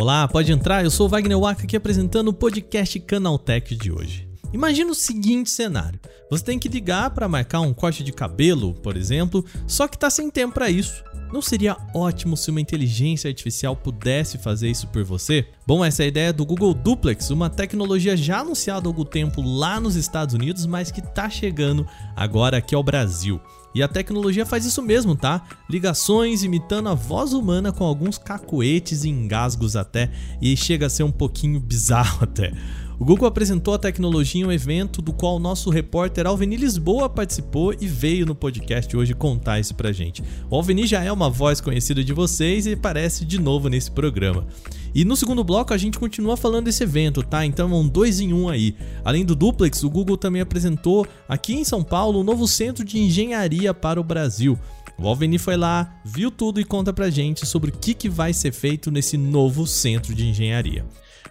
Olá, pode entrar. Eu sou Wagner Waka aqui apresentando o podcast Canaltech de hoje. Imagina o seguinte cenário: você tem que ligar para marcar um corte de cabelo, por exemplo, só que tá sem tempo para isso. Não seria ótimo se uma inteligência artificial pudesse fazer isso por você? Bom, essa é a ideia do Google Duplex, uma tecnologia já anunciada há algum tempo lá nos Estados Unidos, mas que está chegando agora aqui ao Brasil. E a tecnologia faz isso mesmo, tá? Ligações imitando a voz humana com alguns cacoetes e engasgos até, e chega a ser um pouquinho bizarro até. O Google apresentou a tecnologia em um evento do qual o nosso repórter Alveni Lisboa participou e veio no podcast hoje contar isso pra gente. O Alveni já é uma voz conhecida de vocês e aparece de novo nesse programa. E no segundo bloco a gente continua falando desse evento, tá? Então é um dois em um aí. Além do Duplex, o Google também apresentou aqui em São Paulo um novo centro de engenharia para o Brasil. O Alveni foi lá, viu tudo e conta pra gente sobre o que, que vai ser feito nesse novo centro de engenharia.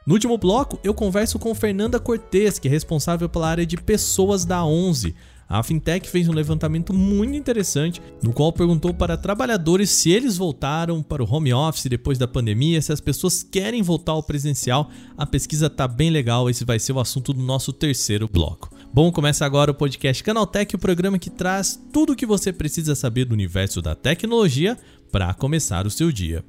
No último bloco, eu converso com Fernanda Cortes, que é responsável pela área de pessoas da 11. A Fintech fez um levantamento muito interessante, no qual perguntou para trabalhadores se eles voltaram para o home office depois da pandemia, se as pessoas querem voltar ao presencial. A pesquisa tá bem legal, esse vai ser o assunto do nosso terceiro bloco. Bom, começa agora o podcast Canaltech, o programa que traz tudo o que você precisa saber do universo da tecnologia para começar o seu dia.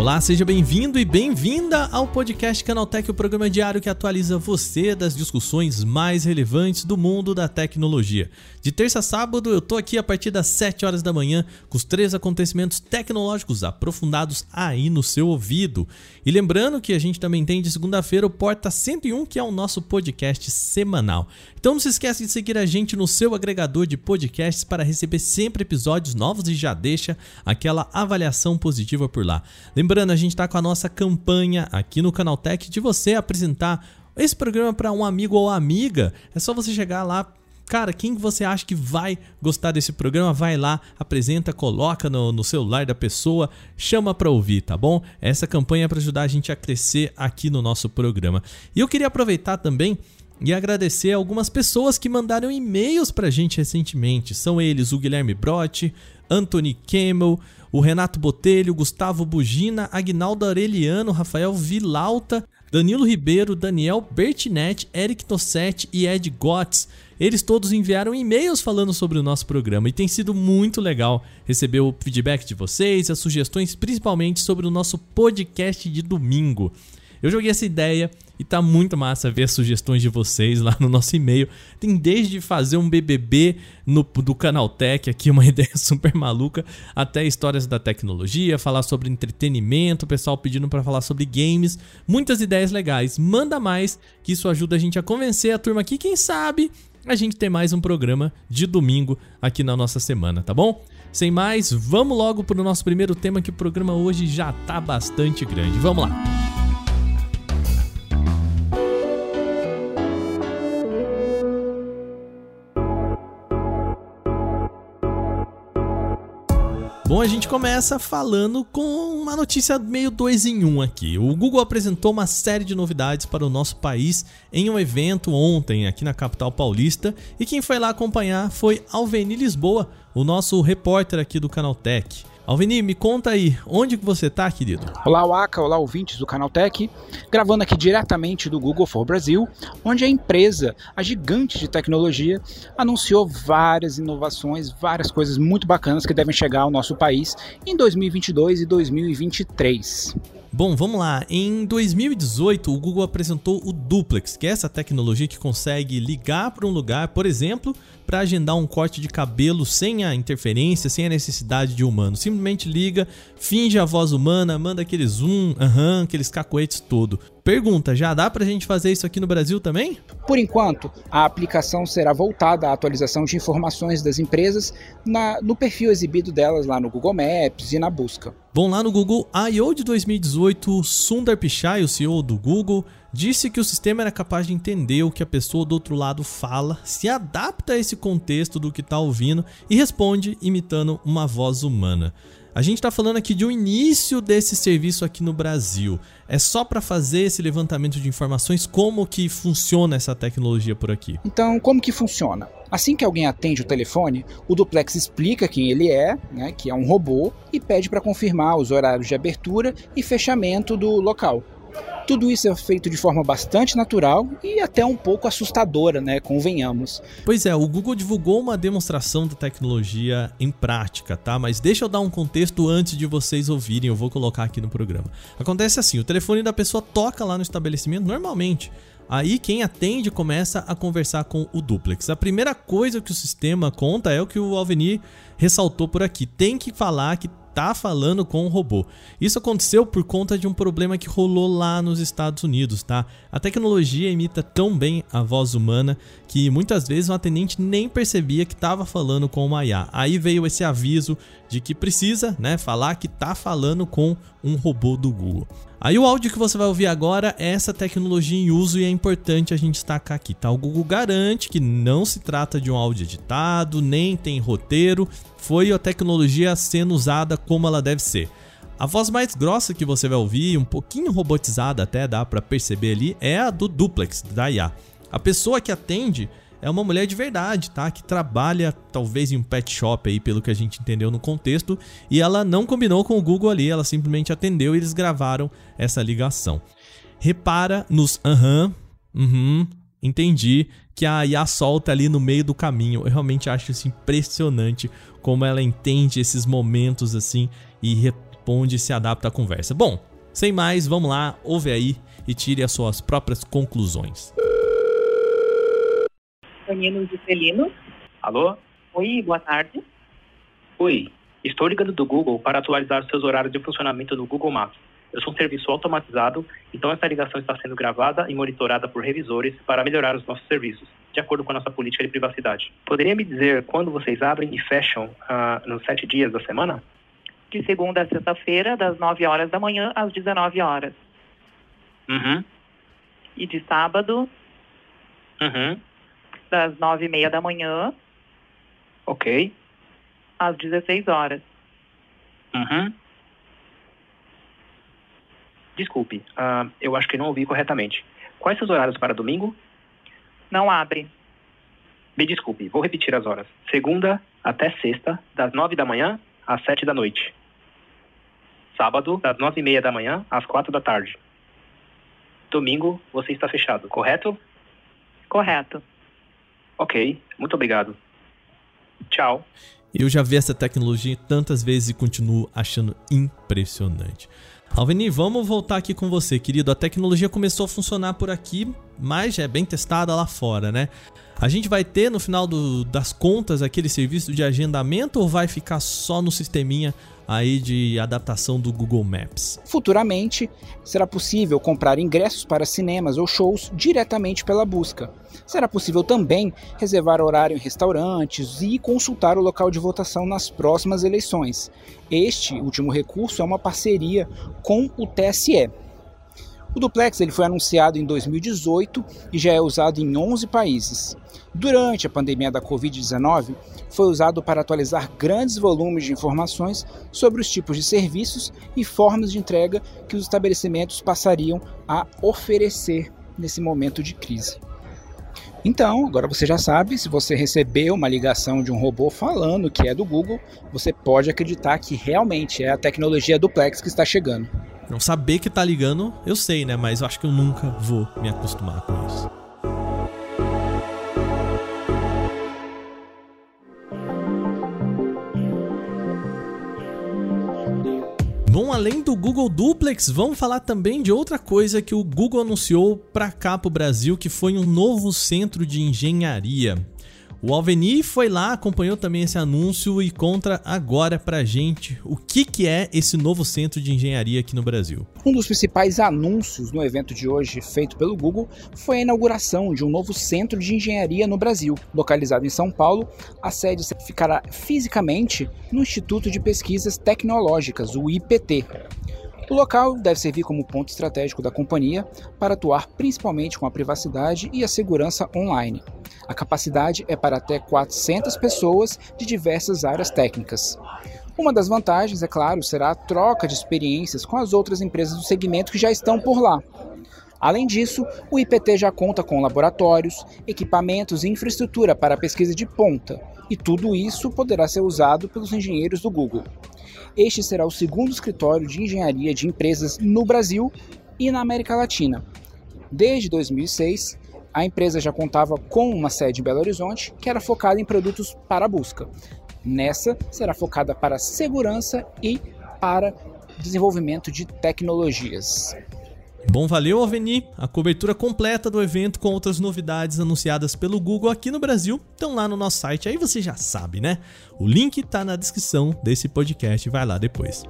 Olá, seja bem-vindo e bem-vinda ao podcast Canaltech, o programa diário que atualiza você das discussões mais relevantes do mundo da tecnologia. De terça a sábado, eu tô aqui a partir das 7 horas da manhã com os três acontecimentos tecnológicos aprofundados aí no seu ouvido. E lembrando que a gente também tem de segunda-feira o Porta 101, que é o nosso podcast semanal. Então não se esqueça de seguir a gente no seu agregador de podcasts para receber sempre episódios novos e já deixa aquela avaliação positiva por lá. Lembrando, a gente está com a nossa campanha aqui no Canaltech de você apresentar esse programa para um amigo ou amiga. É só você chegar lá, Cara, quem você acha que vai gostar desse programa, vai lá, apresenta, coloca no, no celular da pessoa, chama para ouvir, tá bom? Essa campanha é para ajudar a gente a crescer aqui no nosso programa. E eu queria aproveitar também e agradecer algumas pessoas que mandaram e-mails pra gente recentemente. São eles o Guilherme Brotti, Anthony Kemmel, o Renato Botelho, Gustavo Bugina, Agnaldo Aureliano, Rafael Vilauta, Danilo Ribeiro, Daniel Bertinetti, Eric Tossetti e Ed Gotts. Eles todos enviaram e-mails falando sobre o nosso programa e tem sido muito legal receber o feedback de vocês, as sugestões, principalmente sobre o nosso podcast de domingo. Eu joguei essa ideia e tá muito massa ver as sugestões de vocês lá no nosso e-mail. Tem desde fazer um BBB no, do Canaltech, aqui uma ideia super maluca, até histórias da tecnologia, falar sobre entretenimento, o pessoal pedindo para falar sobre games, muitas ideias legais. Manda mais, que isso ajuda a gente a convencer a turma aqui, quem sabe a gente ter mais um programa de domingo aqui na nossa semana, tá bom? Sem mais, vamos logo para o nosso primeiro tema que o programa hoje já tá bastante grande. Vamos lá. Bom, a gente começa falando com uma notícia meio dois em um aqui. O Google apresentou uma série de novidades para o nosso país em um evento ontem aqui na capital paulista e quem foi lá acompanhar foi Alveni Lisboa, o nosso repórter aqui do Canal Tech. Alvini, me conta aí, onde que você tá, querido? Olá, Waka, olá, ouvintes do Canal Tech, gravando aqui diretamente do Google for Brasil, onde a empresa, a gigante de tecnologia, anunciou várias inovações, várias coisas muito bacanas que devem chegar ao nosso país em 2022 e 2023. Bom, vamos lá. Em 2018, o Google apresentou o Duplex, que é essa tecnologia que consegue ligar para um lugar, por exemplo, para agendar um corte de cabelo sem a interferência, sem a necessidade de humano. Simplesmente liga, finge a voz humana, manda aquele zoom, aham, aqueles cacoetes todo. Pergunta, já dá pra gente fazer isso aqui no Brasil também? Por enquanto, a aplicação será voltada à atualização de informações das empresas na, no perfil exibido delas lá no Google Maps e na busca. Bom, lá no Google I.O. de 2018, Sundar Pichai, o CEO do Google, disse que o sistema era capaz de entender o que a pessoa do outro lado fala, se adapta a esse contexto do que está ouvindo e responde imitando uma voz humana. A gente está falando aqui de um início desse serviço aqui no Brasil. É só para fazer esse levantamento de informações como que funciona essa tecnologia por aqui. Então, como que funciona? Assim que alguém atende o telefone, o duplex explica quem ele é, né, que é um robô, e pede para confirmar os horários de abertura e fechamento do local. Tudo isso é feito de forma bastante natural e até um pouco assustadora, né? Convenhamos. Pois é, o Google divulgou uma demonstração da tecnologia em prática, tá? Mas deixa eu dar um contexto antes de vocês ouvirem, eu vou colocar aqui no programa. Acontece assim, o telefone da pessoa toca lá no estabelecimento normalmente. Aí quem atende começa a conversar com o duplex. A primeira coisa que o sistema conta é o que o Alvenir ressaltou por aqui. Tem que falar que tá falando com o robô. Isso aconteceu por conta de um problema que rolou lá nos Estados Unidos, tá? A tecnologia imita tão bem a voz humana que muitas vezes o atendente nem percebia que estava falando com uma IA. Aí veio esse aviso de que precisa, né, falar que tá falando com um robô do Google. Aí o áudio que você vai ouvir agora é essa tecnologia em uso e é importante a gente destacar aqui, tá? O Google garante que não se trata de um áudio editado, nem tem roteiro, foi a tecnologia sendo usada como ela deve ser. A voz mais grossa que você vai ouvir, um pouquinho robotizada até dá para perceber ali, é a do duplex da IA. A pessoa que atende é uma mulher de verdade, tá? Que trabalha talvez em um pet shop aí, pelo que a gente entendeu no contexto, e ela não combinou com o Google ali, ela simplesmente atendeu e eles gravaram essa ligação. Repara nos aham, uh -huh, uhum, entendi, que a IA solta ali no meio do caminho. Eu realmente acho isso impressionante como ela entende esses momentos assim e responde e se adapta à conversa. Bom, sem mais, vamos lá, ouve aí e tire as suas próprias conclusões. De Celino. Alô? Oi, boa tarde. Oi, estou ligando do Google para atualizar seus horários de funcionamento no Google Maps. Eu sou um serviço automatizado, então essa ligação está sendo gravada e monitorada por revisores para melhorar os nossos serviços, de acordo com a nossa política de privacidade. Poderia me dizer quando vocês abrem e fecham uh, nos sete dias da semana? De segunda a sexta-feira, das 9 horas da manhã às 19 horas. Uhum. E de sábado, uhum das nove e meia da manhã. Ok. Às 16 horas. Uhum. Desculpe, uh, eu acho que não ouvi corretamente. Quais são os horários para domingo? Não abre. Me desculpe, vou repetir as horas. Segunda até sexta, das nove da manhã às sete da noite. Sábado, das nove e meia da manhã às quatro da tarde. Domingo, você está fechado, correto? Correto. Ok, muito obrigado. Tchau. Eu já vi essa tecnologia tantas vezes e continuo achando impressionante. Alveni, vamos voltar aqui com você, querido. A tecnologia começou a funcionar por aqui, mas é bem testada lá fora, né? A gente vai ter no final do, das contas aquele serviço de agendamento ou vai ficar só no sisteminha aí de adaptação do Google Maps. Futuramente, será possível comprar ingressos para cinemas ou shows diretamente pela busca. Será possível também reservar horário em restaurantes e consultar o local de votação nas próximas eleições. Este último recurso é uma parceria com o TSE. O duplex ele foi anunciado em 2018 e já é usado em 11 países. Durante a pandemia da Covid-19, foi usado para atualizar grandes volumes de informações sobre os tipos de serviços e formas de entrega que os estabelecimentos passariam a oferecer nesse momento de crise. Então, agora você já sabe, se você recebeu uma ligação de um robô falando que é do Google, você pode acreditar que realmente é a tecnologia duplex que está chegando. Não saber que tá ligando, eu sei, né? Mas eu acho que eu nunca vou me acostumar com isso. Bom, além do Google Duplex, vamos falar também de outra coisa que o Google anunciou para cá para o Brasil, que foi um novo centro de engenharia. O Alveni foi lá, acompanhou também esse anúncio e conta agora pra gente o que, que é esse novo centro de engenharia aqui no Brasil. Um dos principais anúncios no evento de hoje, feito pelo Google, foi a inauguração de um novo centro de engenharia no Brasil. Localizado em São Paulo, a sede ficará fisicamente no Instituto de Pesquisas Tecnológicas, o IPT. O local deve servir como ponto estratégico da companhia para atuar principalmente com a privacidade e a segurança online. A capacidade é para até 400 pessoas de diversas áreas técnicas. Uma das vantagens, é claro, será a troca de experiências com as outras empresas do segmento que já estão por lá. Além disso, o IPT já conta com laboratórios, equipamentos e infraestrutura para pesquisa de ponta, e tudo isso poderá ser usado pelos engenheiros do Google. Este será o segundo escritório de engenharia de empresas no Brasil e na América Latina. Desde 2006, a empresa já contava com uma sede em Belo Horizonte que era focada em produtos para busca. Nessa, será focada para segurança e para desenvolvimento de tecnologias. Bom, valeu, Alveni. A cobertura completa do evento com outras novidades anunciadas pelo Google aqui no Brasil estão lá no nosso site. Aí você já sabe, né? O link tá na descrição desse podcast. Vai lá depois.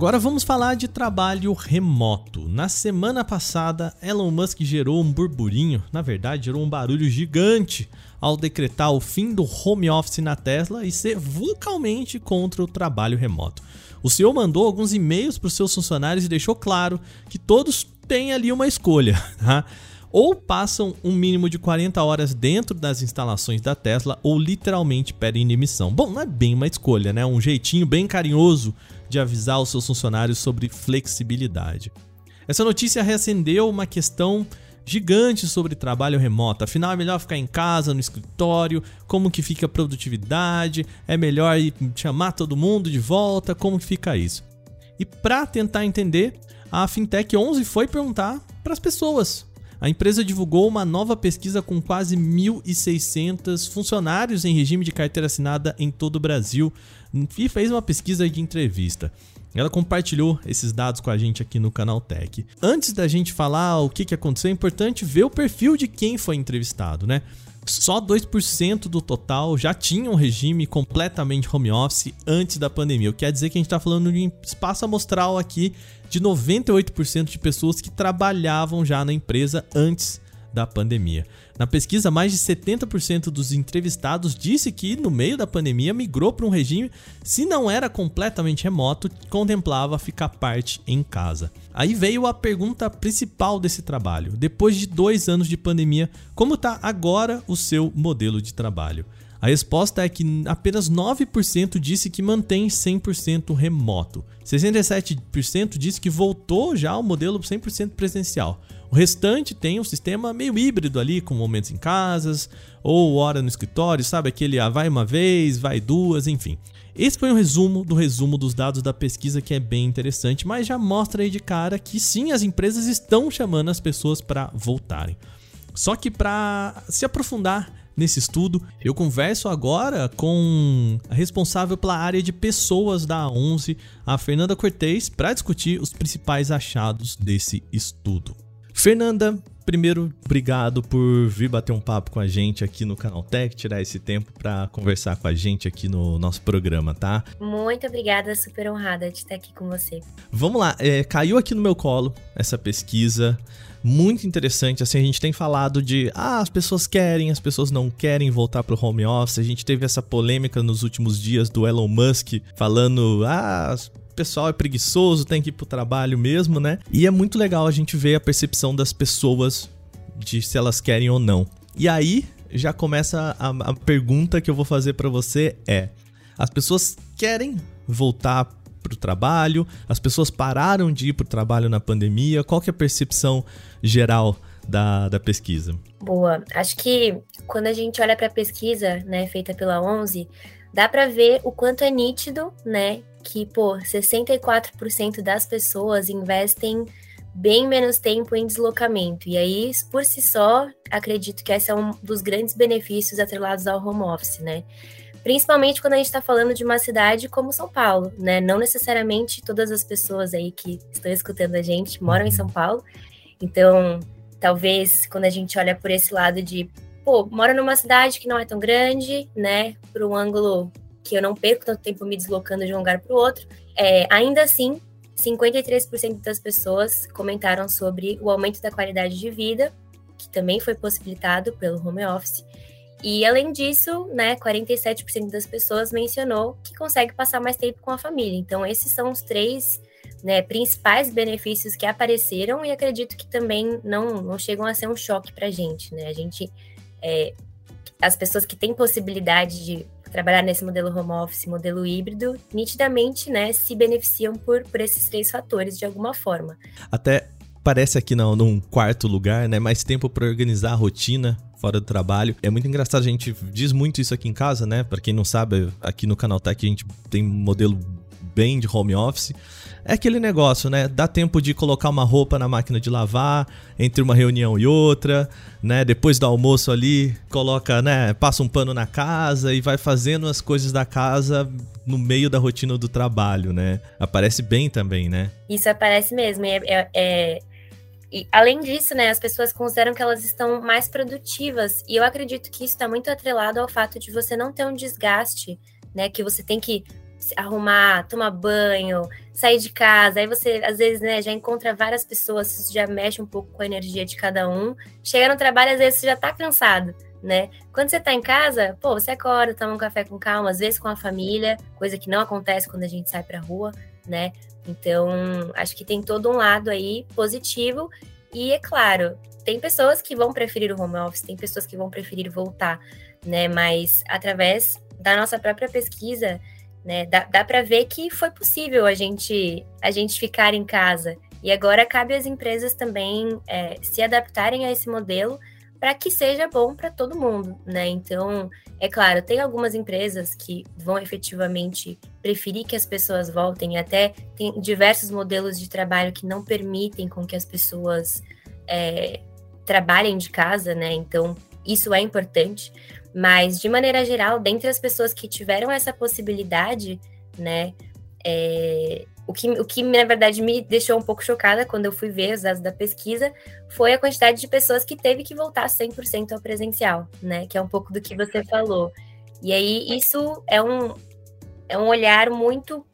Agora vamos falar de trabalho remoto. Na semana passada, Elon Musk gerou um burburinho, na verdade, gerou um barulho gigante ao decretar o fim do home office na Tesla e ser vocalmente contra o trabalho remoto. O CEO mandou alguns e-mails para os seus funcionários e deixou claro que todos têm ali uma escolha, tá? Ou passam um mínimo de 40 horas dentro das instalações da Tesla ou literalmente pedem demissão. Bom, não é bem uma escolha, né? Um jeitinho bem carinhoso de avisar os seus funcionários sobre flexibilidade. Essa notícia reacendeu uma questão gigante sobre trabalho remoto. Afinal, é melhor ficar em casa, no escritório, como que fica a produtividade, é melhor chamar todo mundo de volta, como que fica isso. E para tentar entender, a Fintech 11 foi perguntar para as pessoas. A empresa divulgou uma nova pesquisa com quase 1.600 funcionários em regime de carteira assinada em todo o Brasil e fez uma pesquisa de entrevista. Ela compartilhou esses dados com a gente aqui no canal Tech. Antes da gente falar o que, que aconteceu, é importante ver o perfil de quem foi entrevistado, né? Só 2% do total já tinham um regime completamente home office antes da pandemia. O que quer dizer que a gente está falando de espaço amostral aqui de 98% de pessoas que trabalhavam já na empresa antes da pandemia. Na pesquisa, mais de 70% dos entrevistados disse que no meio da pandemia migrou para um regime, se não era completamente remoto, contemplava ficar parte em casa. Aí veio a pergunta principal desse trabalho. Depois de dois anos de pandemia, como está agora o seu modelo de trabalho? A resposta é que apenas 9% disse que mantém 100% remoto. 67% disse que voltou já ao modelo 100% presencial. O restante tem um sistema meio híbrido ali, com momentos em casas ou hora no escritório, sabe? Aquele ah, vai uma vez, vai duas, enfim. Esse foi um resumo do resumo dos dados da pesquisa que é bem interessante, mas já mostra aí de cara que sim, as empresas estão chamando as pessoas para voltarem. Só que para se aprofundar nesse estudo. Eu converso agora com a responsável pela área de pessoas da A11, a Fernanda Cortez, para discutir os principais achados desse estudo. Fernanda, primeiro, obrigado por vir bater um papo com a gente aqui no Canal Tech, tirar esse tempo para conversar com a gente aqui no nosso programa, tá? Muito obrigada, super honrada de estar aqui com você. Vamos lá, é, caiu aqui no meu colo essa pesquisa muito interessante. Assim, a gente tem falado de ah, as pessoas querem, as pessoas não querem voltar para o home office. A gente teve essa polêmica nos últimos dias do Elon Musk falando ah, o pessoal é preguiçoso, tem que ir pro trabalho mesmo, né? E é muito legal a gente ver a percepção das pessoas de se elas querem ou não. E aí já começa a, a pergunta que eu vou fazer para você é: as pessoas querem voltar para o trabalho? As pessoas pararam de ir para o trabalho na pandemia? Qual que é a percepção geral da, da pesquisa? Boa. Acho que quando a gente olha para a pesquisa, né, feita pela 11, dá para ver o quanto é nítido, né, que, pô, 64% das pessoas investem bem menos tempo em deslocamento. E aí, por si só, acredito que esse é um dos grandes benefícios atrelados ao home office, né? Principalmente quando a gente está falando de uma cidade como São Paulo, né? Não necessariamente todas as pessoas aí que estão escutando a gente moram em São Paulo. Então, talvez quando a gente olha por esse lado de, pô, moro numa cidade que não é tão grande, né? Por um ângulo que eu não perco tanto tempo me deslocando de um lugar para o outro. É, ainda assim, 53% das pessoas comentaram sobre o aumento da qualidade de vida, que também foi possibilitado pelo home office. E além disso, né, 47% das pessoas mencionou que consegue passar mais tempo com a família. Então, esses são os três né, principais benefícios que apareceram e acredito que também não, não chegam a ser um choque para a gente, né? A gente, é, as pessoas que têm possibilidade de trabalhar nesse modelo home office, modelo híbrido, nitidamente, né, se beneficiam por, por esses três fatores de alguma forma. Até parece aqui não, num quarto lugar, né? Mais tempo para organizar a rotina fora do trabalho. É muito engraçado, a gente diz muito isso aqui em casa, né? Para quem não sabe, aqui no Canaltech a gente tem um modelo bem de home office. É aquele negócio, né? Dá tempo de colocar uma roupa na máquina de lavar entre uma reunião e outra, né? Depois do almoço ali, coloca, né? Passa um pano na casa e vai fazendo as coisas da casa no meio da rotina do trabalho, né? Aparece bem também, né? Isso aparece mesmo. É, é, é... E, além disso, né, as pessoas consideram que elas estão mais produtivas. E eu acredito que isso está muito atrelado ao fato de você não ter um desgaste, né? Que você tem que arrumar, tomar banho, sair de casa. Aí você, às vezes, né, já encontra várias pessoas, isso já mexe um pouco com a energia de cada um. Chega no trabalho, às vezes você já tá cansado, né? Quando você tá em casa, pô, você acorda, toma um café com calma, às vezes com a família, coisa que não acontece quando a gente sai pra rua, né? Então, acho que tem todo um lado aí positivo. E é claro, tem pessoas que vão preferir o home office, tem pessoas que vão preferir voltar, né? Mas através da nossa própria pesquisa, né? Dá, dá para ver que foi possível a gente, a gente ficar em casa. E agora cabe às empresas também é, se adaptarem a esse modelo para que seja bom para todo mundo, né? Então, é claro, tem algumas empresas que vão efetivamente preferir que as pessoas voltem, até tem diversos modelos de trabalho que não permitem com que as pessoas é, trabalhem de casa, né? Então, isso é importante. Mas, de maneira geral, dentre as pessoas que tiveram essa possibilidade, né, é, o, que, o que, na verdade, me deixou um pouco chocada quando eu fui ver os dados da pesquisa foi a quantidade de pessoas que teve que voltar 100% ao presencial, né, que é um pouco do que você falou. E aí, isso é um, é um olhar muito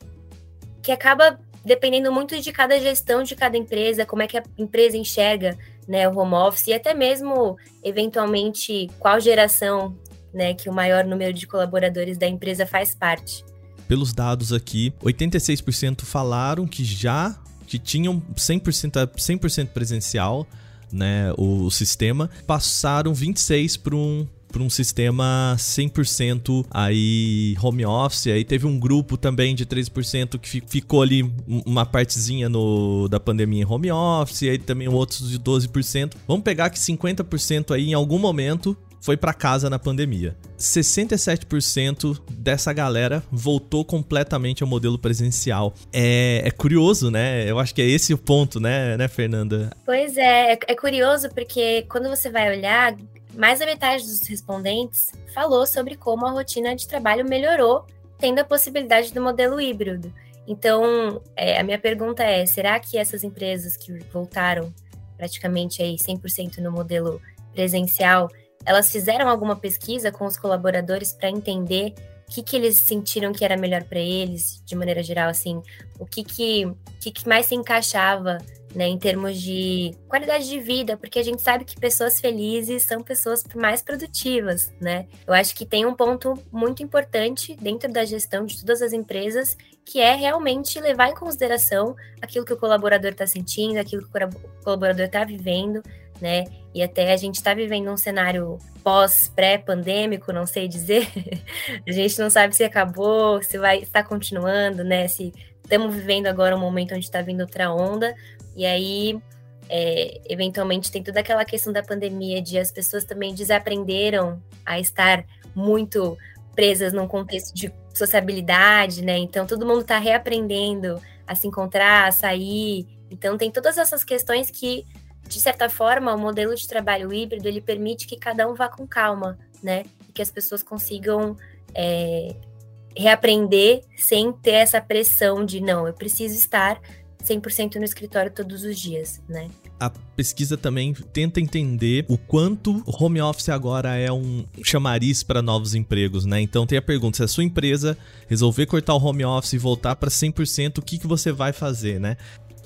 que acaba dependendo muito de cada gestão de cada empresa, como é que a empresa enxerga né, o home office e até mesmo, eventualmente, qual geração né, que o maior número de colaboradores da empresa faz parte. Pelos dados aqui, 86% falaram que já que tinham 100%, 100 presencial, né, o, o sistema, passaram 26 para um para um sistema 100% aí home office. Aí teve um grupo também de 3% que ficou ali uma partezinha no, da pandemia em home office, aí também outros de 12%. Vamos pegar que 50% aí em algum momento foi para casa na pandemia. 67% dessa galera voltou completamente ao modelo presencial. É, é, curioso, né? Eu acho que é esse o ponto, né, né Fernanda? Pois é, é, é curioso porque quando você vai olhar, mais da metade dos respondentes falou sobre como a rotina de trabalho melhorou, tendo a possibilidade do modelo híbrido. Então, é, a minha pergunta é: será que essas empresas que voltaram praticamente aí 100% no modelo presencial elas fizeram alguma pesquisa com os colaboradores para entender o que, que eles sentiram que era melhor para eles, de maneira geral, assim, o que que, que, que mais se encaixava né, em termos de qualidade de vida, porque a gente sabe que pessoas felizes são pessoas mais produtivas, né? Eu acho que tem um ponto muito importante dentro da gestão de todas as empresas, que é realmente levar em consideração aquilo que o colaborador está sentindo, aquilo que o colaborador está vivendo, né? E até a gente está vivendo um cenário pós, pré-pandêmico, não sei dizer. a gente não sabe se acabou, se vai estar continuando, né? Se estamos vivendo agora um momento onde está vindo outra onda. E aí, é, eventualmente, tem toda aquela questão da pandemia de as pessoas também desaprenderam a estar muito presas num contexto de sociabilidade, né? Então, todo mundo está reaprendendo a se encontrar, a sair. Então, tem todas essas questões que de certa forma, o modelo de trabalho híbrido ele permite que cada um vá com calma, né? Que as pessoas consigam é, reaprender sem ter essa pressão de não, eu preciso estar 100% no escritório todos os dias, né? A pesquisa também tenta entender o quanto home office agora é um chamariz para novos empregos, né? Então tem a pergunta: se a sua empresa resolver cortar o home office e voltar para 100%, o que, que você vai fazer, né?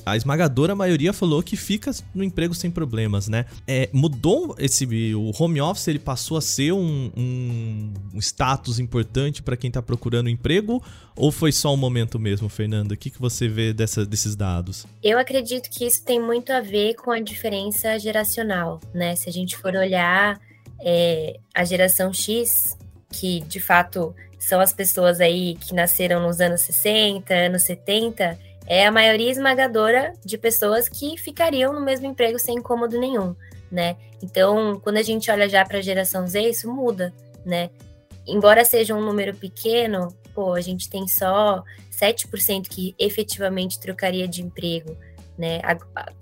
A esmagadora maioria falou que fica no emprego sem problemas, né? É, mudou esse. O home office ele passou a ser um, um, status importante para quem tá procurando emprego? Ou foi só um momento mesmo, Fernanda? O que, que você vê dessa, desses dados? Eu acredito que isso tem muito a ver com a diferença geracional, né? Se a gente for olhar é, a geração X, que de fato são as pessoas aí que nasceram nos anos 60, anos 70, é a maioria esmagadora de pessoas que ficariam no mesmo emprego sem incômodo nenhum, né? Então, quando a gente olha já para a geração Z, isso muda, né? Embora seja um número pequeno, pô, a gente tem só 7% que efetivamente trocaria de emprego, né?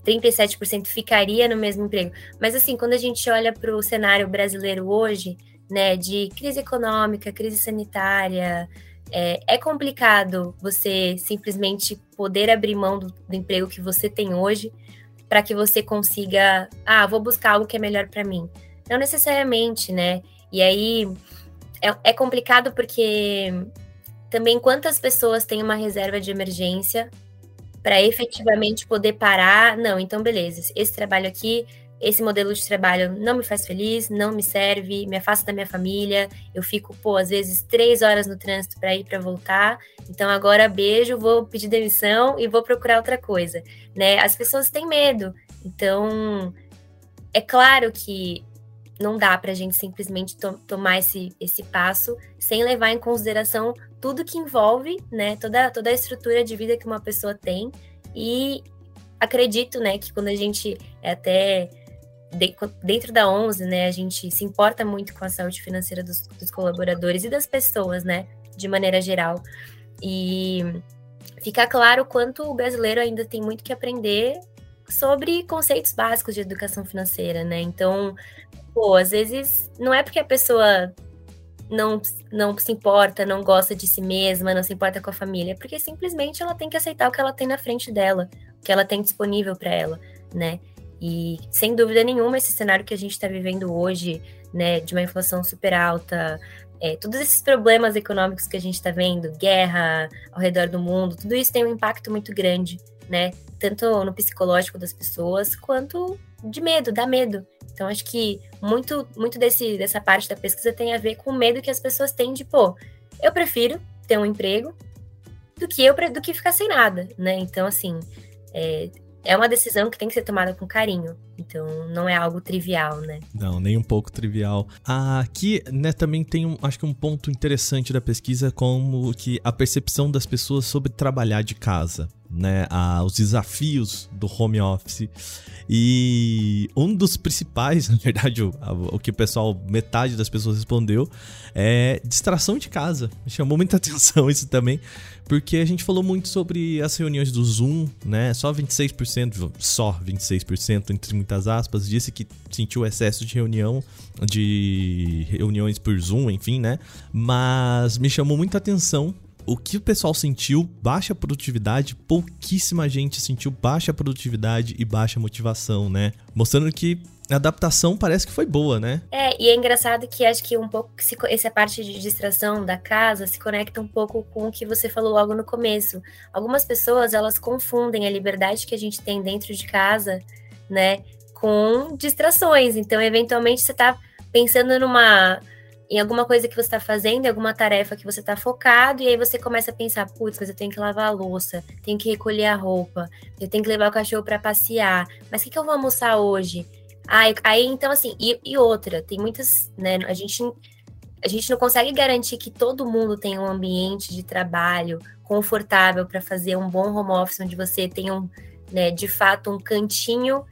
37% ficaria no mesmo emprego. Mas assim, quando a gente olha para o cenário brasileiro hoje, né, de crise econômica, crise sanitária, é, é, complicado você simplesmente poder abrir mão do, do emprego que você tem hoje para que você consiga, ah, vou buscar algo que é melhor para mim. Não necessariamente, né? E aí é, é complicado porque também quantas pessoas têm uma reserva de emergência para efetivamente poder parar? Não, então beleza, esse trabalho aqui esse modelo de trabalho não me faz feliz, não me serve, me afasta da minha família. Eu fico, pô, às vezes três horas no trânsito para ir para voltar. Então agora beijo, vou pedir demissão e vou procurar outra coisa, né? As pessoas têm medo. Então é claro que não dá para a gente simplesmente to tomar esse, esse passo sem levar em consideração tudo que envolve, né? Toda, toda a estrutura de vida que uma pessoa tem e acredito, né, que quando a gente é até dentro da 11, né, a gente se importa muito com a saúde financeira dos, dos, colaboradores e das pessoas, né, de maneira geral. E fica claro quanto o brasileiro ainda tem muito que aprender sobre conceitos básicos de educação financeira, né? Então, pô, às vezes não é porque a pessoa não, não se importa, não gosta de si mesma, não se importa com a família, é porque simplesmente ela tem que aceitar o que ela tem na frente dela, o que ela tem disponível para ela, né? E sem dúvida nenhuma, esse cenário que a gente está vivendo hoje, né, de uma inflação super alta, é, todos esses problemas econômicos que a gente está vendo, guerra ao redor do mundo, tudo isso tem um impacto muito grande, né? Tanto no psicológico das pessoas, quanto de medo, dá medo. Então, acho que muito, muito desse, dessa parte da pesquisa tem a ver com o medo que as pessoas têm de, pô, eu prefiro ter um emprego do que eu do que ficar sem nada, né? Então, assim, é, é uma decisão que tem que ser tomada com carinho. Então, não é algo trivial, né? Não, nem um pouco trivial. Aqui, né, também tem, um, acho que um ponto interessante da pesquisa, como que a percepção das pessoas sobre trabalhar de casa, né? A, os desafios do home office. E um dos principais, na verdade, o, o que o pessoal, metade das pessoas respondeu, é distração de casa. Chamou muita atenção isso também, porque a gente falou muito sobre as reuniões do Zoom, né? Só 26%, só 26%, entre muitas aspas, disse que sentiu excesso de reunião, de reuniões por Zoom, enfim, né? Mas me chamou muita atenção o que o pessoal sentiu, baixa produtividade, pouquíssima gente sentiu baixa produtividade e baixa motivação, né? Mostrando que a adaptação parece que foi boa, né? É, e é engraçado que acho que um pouco se, essa parte de distração da casa se conecta um pouco com o que você falou logo no começo. Algumas pessoas, elas confundem a liberdade que a gente tem dentro de casa, né, com distrações. Então, eventualmente você tá pensando numa em alguma coisa que você está fazendo, em alguma tarefa que você está focado, e aí você começa a pensar, putz, mas eu tenho que lavar a louça, tenho que recolher a roupa, eu tenho que levar o cachorro para passear, mas o que, que eu vou almoçar hoje? Aí, aí então, assim, e, e, outra, tem muitas, né? A gente, a gente não consegue garantir que todo mundo tenha um ambiente de trabalho confortável para fazer um bom home office, onde você tenha, um, né, de fato, um cantinho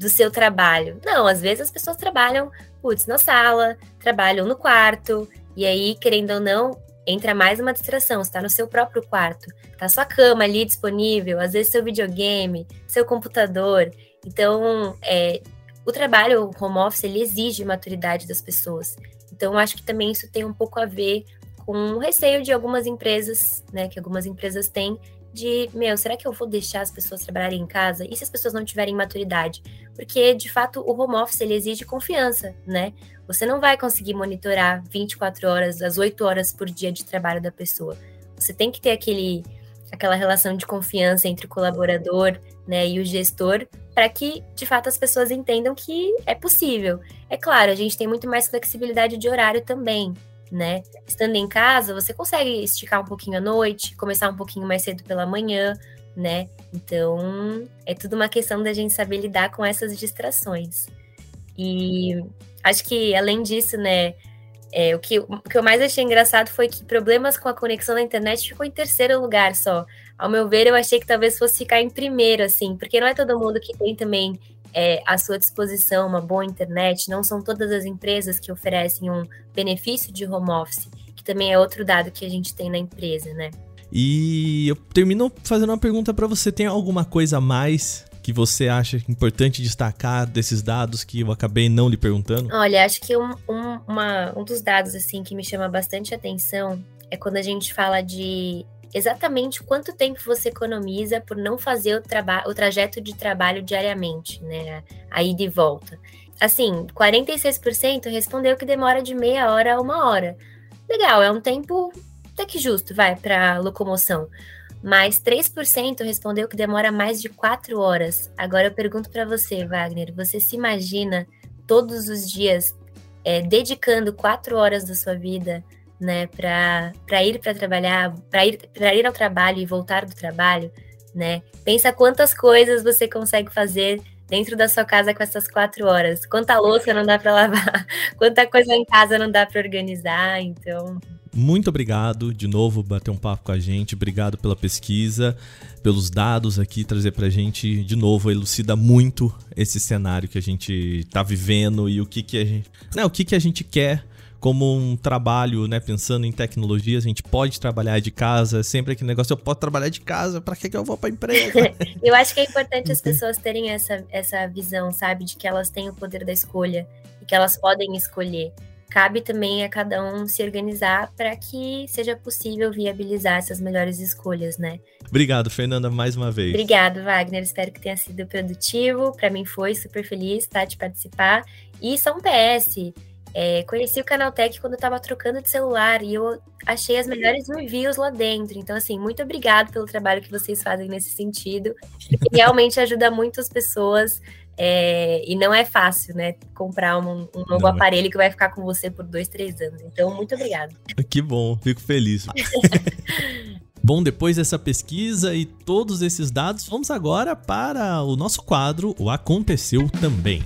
do seu trabalho. Não, às vezes as pessoas trabalham, putz, na sala, trabalham no quarto, e aí, querendo ou não, entra mais uma distração. Está no seu próprio quarto, tá sua cama ali disponível, às vezes seu videogame, seu computador. Então, é, o trabalho, o home office, ele exige maturidade das pessoas. Então, acho que também isso tem um pouco a ver com o receio de algumas empresas, né, que algumas empresas têm, de, meu, será que eu vou deixar as pessoas trabalharem em casa? E se as pessoas não tiverem maturidade? Porque, de fato, o home office, ele exige confiança, né? Você não vai conseguir monitorar 24 horas, as 8 horas por dia de trabalho da pessoa. Você tem que ter aquele aquela relação de confiança entre o colaborador né, e o gestor, para que de fato as pessoas entendam que é possível. É claro, a gente tem muito mais flexibilidade de horário também, né? Estando em casa, você consegue esticar um pouquinho à noite, começar um pouquinho mais cedo pela manhã, né? Então, é tudo uma questão da gente saber lidar com essas distrações. E acho que, além disso, né, é, o, que, o que eu mais achei engraçado foi que problemas com a conexão na internet ficou em terceiro lugar só. Ao meu ver, eu achei que talvez fosse ficar em primeiro, assim, porque não é todo mundo que tem também é, à sua disposição uma boa internet, não são todas as empresas que oferecem um benefício de home office, que também é outro dado que a gente tem na empresa, né? E eu termino fazendo uma pergunta para você: tem alguma coisa a mais que você acha importante destacar desses dados que eu acabei não lhe perguntando? Olha, acho que um, um, uma, um dos dados assim que me chama bastante atenção é quando a gente fala de exatamente quanto tempo você economiza por não fazer o, o trajeto de trabalho diariamente, né? Aí de volta. Assim, 46% respondeu que demora de meia hora a uma hora. Legal, é um tempo até que justo, vai, para locomoção. Mas 3% respondeu que demora mais de 4 horas. Agora eu pergunto para você, Wagner, você se imagina todos os dias é, dedicando 4 horas da sua vida né, para ir para trabalhar, para ir, ir ao trabalho e voltar do trabalho, né? Pensa quantas coisas você consegue fazer dentro da sua casa com essas quatro horas. Quanta louça não dá para lavar, quanta coisa em casa não dá para organizar, então muito obrigado de novo bater um papo com a gente. Obrigado pela pesquisa, pelos dados aqui trazer pra gente de novo elucida muito esse cenário que a gente tá vivendo e o que que a gente, né, o que que a gente quer como um trabalho, né, pensando em tecnologias, a gente pode trabalhar de casa, sempre aquele negócio, eu posso trabalhar de casa, para que, que eu vou para empresa? eu acho que é importante as pessoas terem essa, essa visão, sabe, de que elas têm o poder da escolha e que elas podem escolher cabe também a cada um se organizar para que seja possível viabilizar essas melhores escolhas, né? Obrigado, Fernanda, mais uma vez. Obrigado, Wagner. Espero que tenha sido produtivo. Para mim foi super feliz tá, de participar. E só um PS. É, conheci o Canaltech quando eu estava trocando de celular e eu achei as melhores reviews lá dentro. Então, assim, muito obrigado pelo trabalho que vocês fazem nesse sentido. Realmente ajuda muitas pessoas é, e não é fácil, né? Comprar um, um novo não. Aparelho que vai ficar com você por dois, três anos. Então, muito obrigado. Que bom, fico feliz. Bom, depois dessa pesquisa e todos esses dados, vamos agora para o nosso quadro O Aconteceu Também.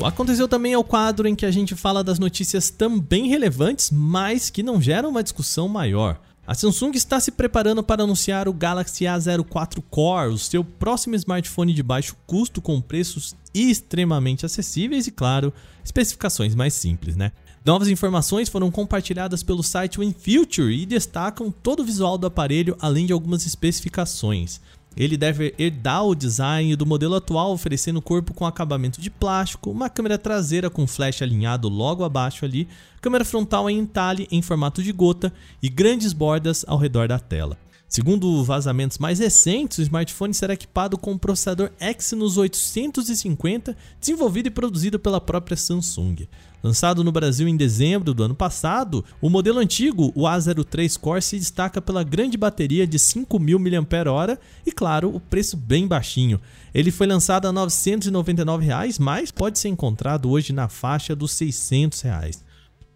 O Aconteceu também é o quadro em que a gente fala das notícias também relevantes, mas que não geram uma discussão maior. A Samsung está se preparando para anunciar o Galaxy A04 Core, o seu próximo smartphone de baixo custo com preços extremamente acessíveis e, claro, especificações mais simples, né? Novas informações foram compartilhadas pelo site WinFuture e destacam todo o visual do aparelho, além de algumas especificações. Ele deve herdar o design do modelo atual, oferecendo corpo com acabamento de plástico, uma câmera traseira com flash alinhado logo abaixo ali, câmera frontal em entalhe em formato de gota e grandes bordas ao redor da tela. Segundo vazamentos mais recentes, o smartphone será equipado com o processador Exynos 850, desenvolvido e produzido pela própria Samsung. Lançado no Brasil em dezembro do ano passado, o modelo antigo, o A03 Core, se destaca pela grande bateria de 5.000 mAh e, claro, o preço bem baixinho. Ele foi lançado a 999 reais, mas pode ser encontrado hoje na faixa dos 600 reais.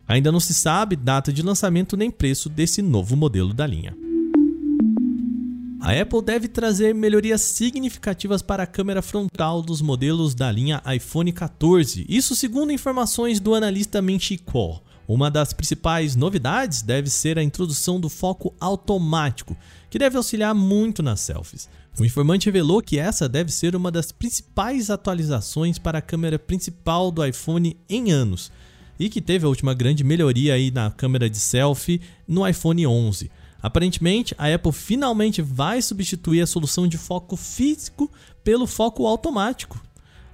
Ainda não se sabe data de lançamento nem preço desse novo modelo da linha. A Apple deve trazer melhorias significativas para a câmera frontal dos modelos da linha iPhone 14, isso segundo informações do analista Menchi Kuo. Uma das principais novidades deve ser a introdução do foco automático, que deve auxiliar muito nas selfies. O informante revelou que essa deve ser uma das principais atualizações para a câmera principal do iPhone em anos, e que teve a última grande melhoria aí na câmera de selfie no iPhone 11. Aparentemente, a Apple finalmente vai substituir a solução de foco físico pelo foco automático.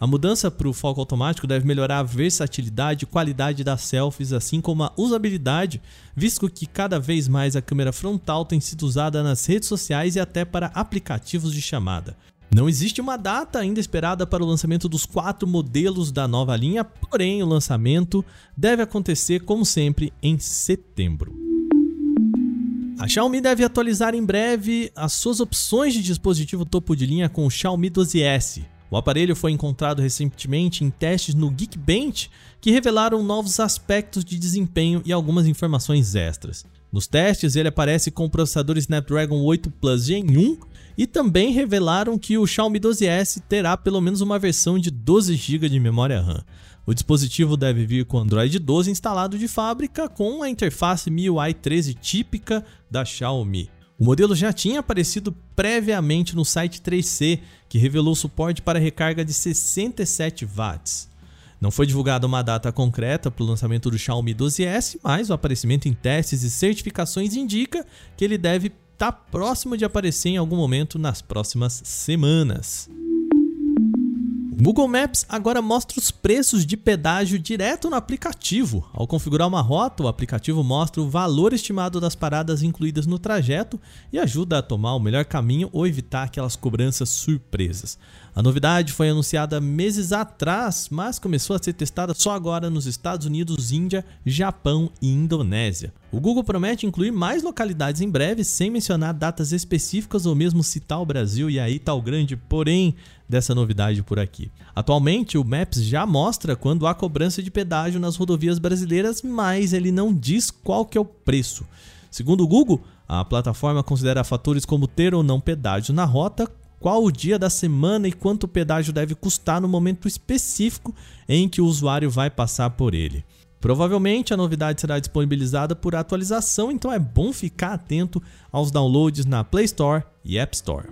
A mudança para o foco automático deve melhorar a versatilidade e qualidade das selfies, assim como a usabilidade, visto que cada vez mais a câmera frontal tem sido usada nas redes sociais e até para aplicativos de chamada. Não existe uma data ainda esperada para o lançamento dos quatro modelos da nova linha, porém o lançamento deve acontecer, como sempre, em setembro. A Xiaomi deve atualizar em breve as suas opções de dispositivo topo de linha com o Xiaomi 12S. O aparelho foi encontrado recentemente em testes no Geekbench que revelaram novos aspectos de desempenho e algumas informações extras. Nos testes, ele aparece com o processador Snapdragon 8 Plus Gen 1 e também revelaram que o Xiaomi 12S terá pelo menos uma versão de 12 GB de memória RAM. O dispositivo deve vir com Android 12 instalado de fábrica com a interface MIUI 13 típica da Xiaomi. O modelo já tinha aparecido previamente no site 3C, que revelou suporte para recarga de 67 watts. Não foi divulgada uma data concreta para o lançamento do Xiaomi 12S, mas o aparecimento em testes e certificações indica que ele deve estar tá próximo de aparecer em algum momento nas próximas semanas. Google Maps agora mostra os preços de pedágio direto no aplicativo. Ao configurar uma rota, o aplicativo mostra o valor estimado das paradas incluídas no trajeto e ajuda a tomar o melhor caminho ou evitar aquelas cobranças surpresas. A novidade foi anunciada meses atrás, mas começou a ser testada só agora nos Estados Unidos, Índia, Japão e Indonésia. O Google promete incluir mais localidades em breve, sem mencionar datas específicas ou mesmo citar o Brasil, e aí tá o grande porém dessa novidade por aqui. Atualmente, o Maps já mostra quando há cobrança de pedágio nas rodovias brasileiras, mas ele não diz qual que é o preço. Segundo o Google, a plataforma considera fatores como ter ou não pedágio na rota, qual o dia da semana e quanto o pedágio deve custar no momento específico em que o usuário vai passar por ele. Provavelmente a novidade será disponibilizada por atualização, então é bom ficar atento aos downloads na Play Store e App Store.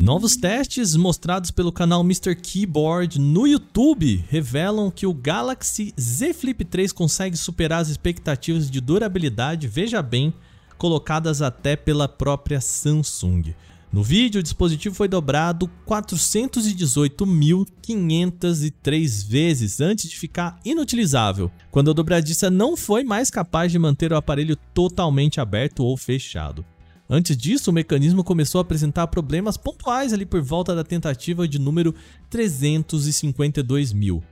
Novos testes mostrados pelo canal Mr. Keyboard no YouTube revelam que o Galaxy Z Flip 3 consegue superar as expectativas de durabilidade, veja bem, colocadas até pela própria Samsung. No vídeo, o dispositivo foi dobrado 418.503 vezes antes de ficar inutilizável, quando a dobradiça não foi mais capaz de manter o aparelho totalmente aberto ou fechado. Antes disso, o mecanismo começou a apresentar problemas pontuais ali por volta da tentativa de número 352 mil.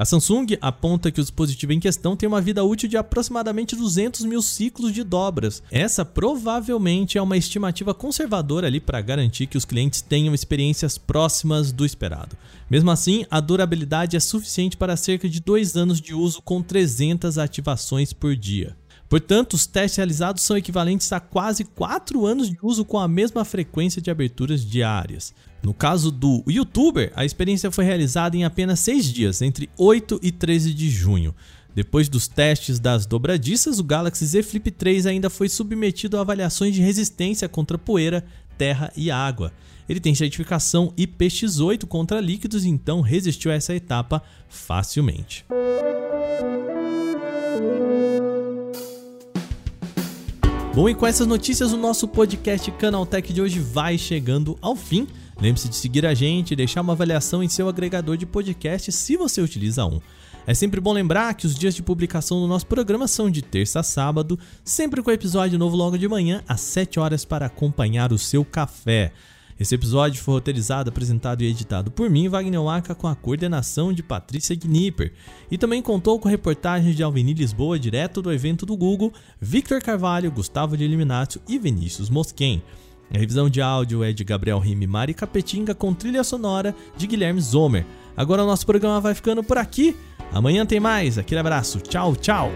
A Samsung aponta que o dispositivo em questão tem uma vida útil de aproximadamente 200 mil ciclos de dobras. Essa provavelmente é uma estimativa conservadora ali para garantir que os clientes tenham experiências próximas do esperado. Mesmo assim, a durabilidade é suficiente para cerca de dois anos de uso com 300 ativações por dia. Portanto, os testes realizados são equivalentes a quase 4 anos de uso com a mesma frequência de aberturas diárias. No caso do YouTuber, a experiência foi realizada em apenas 6 dias, entre 8 e 13 de junho. Depois dos testes das dobradiças, o Galaxy Z Flip 3 ainda foi submetido a avaliações de resistência contra poeira, terra e água. Ele tem certificação IPX8 contra líquidos, então resistiu a essa etapa facilmente. Bom, e com essas notícias, o nosso podcast Canaltech de hoje vai chegando ao fim. Lembre-se de seguir a gente e deixar uma avaliação em seu agregador de podcast se você utiliza um. É sempre bom lembrar que os dias de publicação do nosso programa são de terça a sábado, sempre com episódio novo logo de manhã, às 7 horas, para acompanhar o seu café. Esse episódio foi roteirizado, apresentado e editado por mim, Wagner Waka, com a coordenação de Patrícia Gnipper. E também contou com reportagens de Alvini Lisboa, direto do evento do Google, Victor Carvalho, Gustavo de Eliminatio e Vinícius Mosquen. A revisão de áudio é de Gabriel Rime Mari Capetinga, com trilha sonora de Guilherme Zomer. Agora o nosso programa vai ficando por aqui. Amanhã tem mais. Aquele abraço. Tchau, tchau.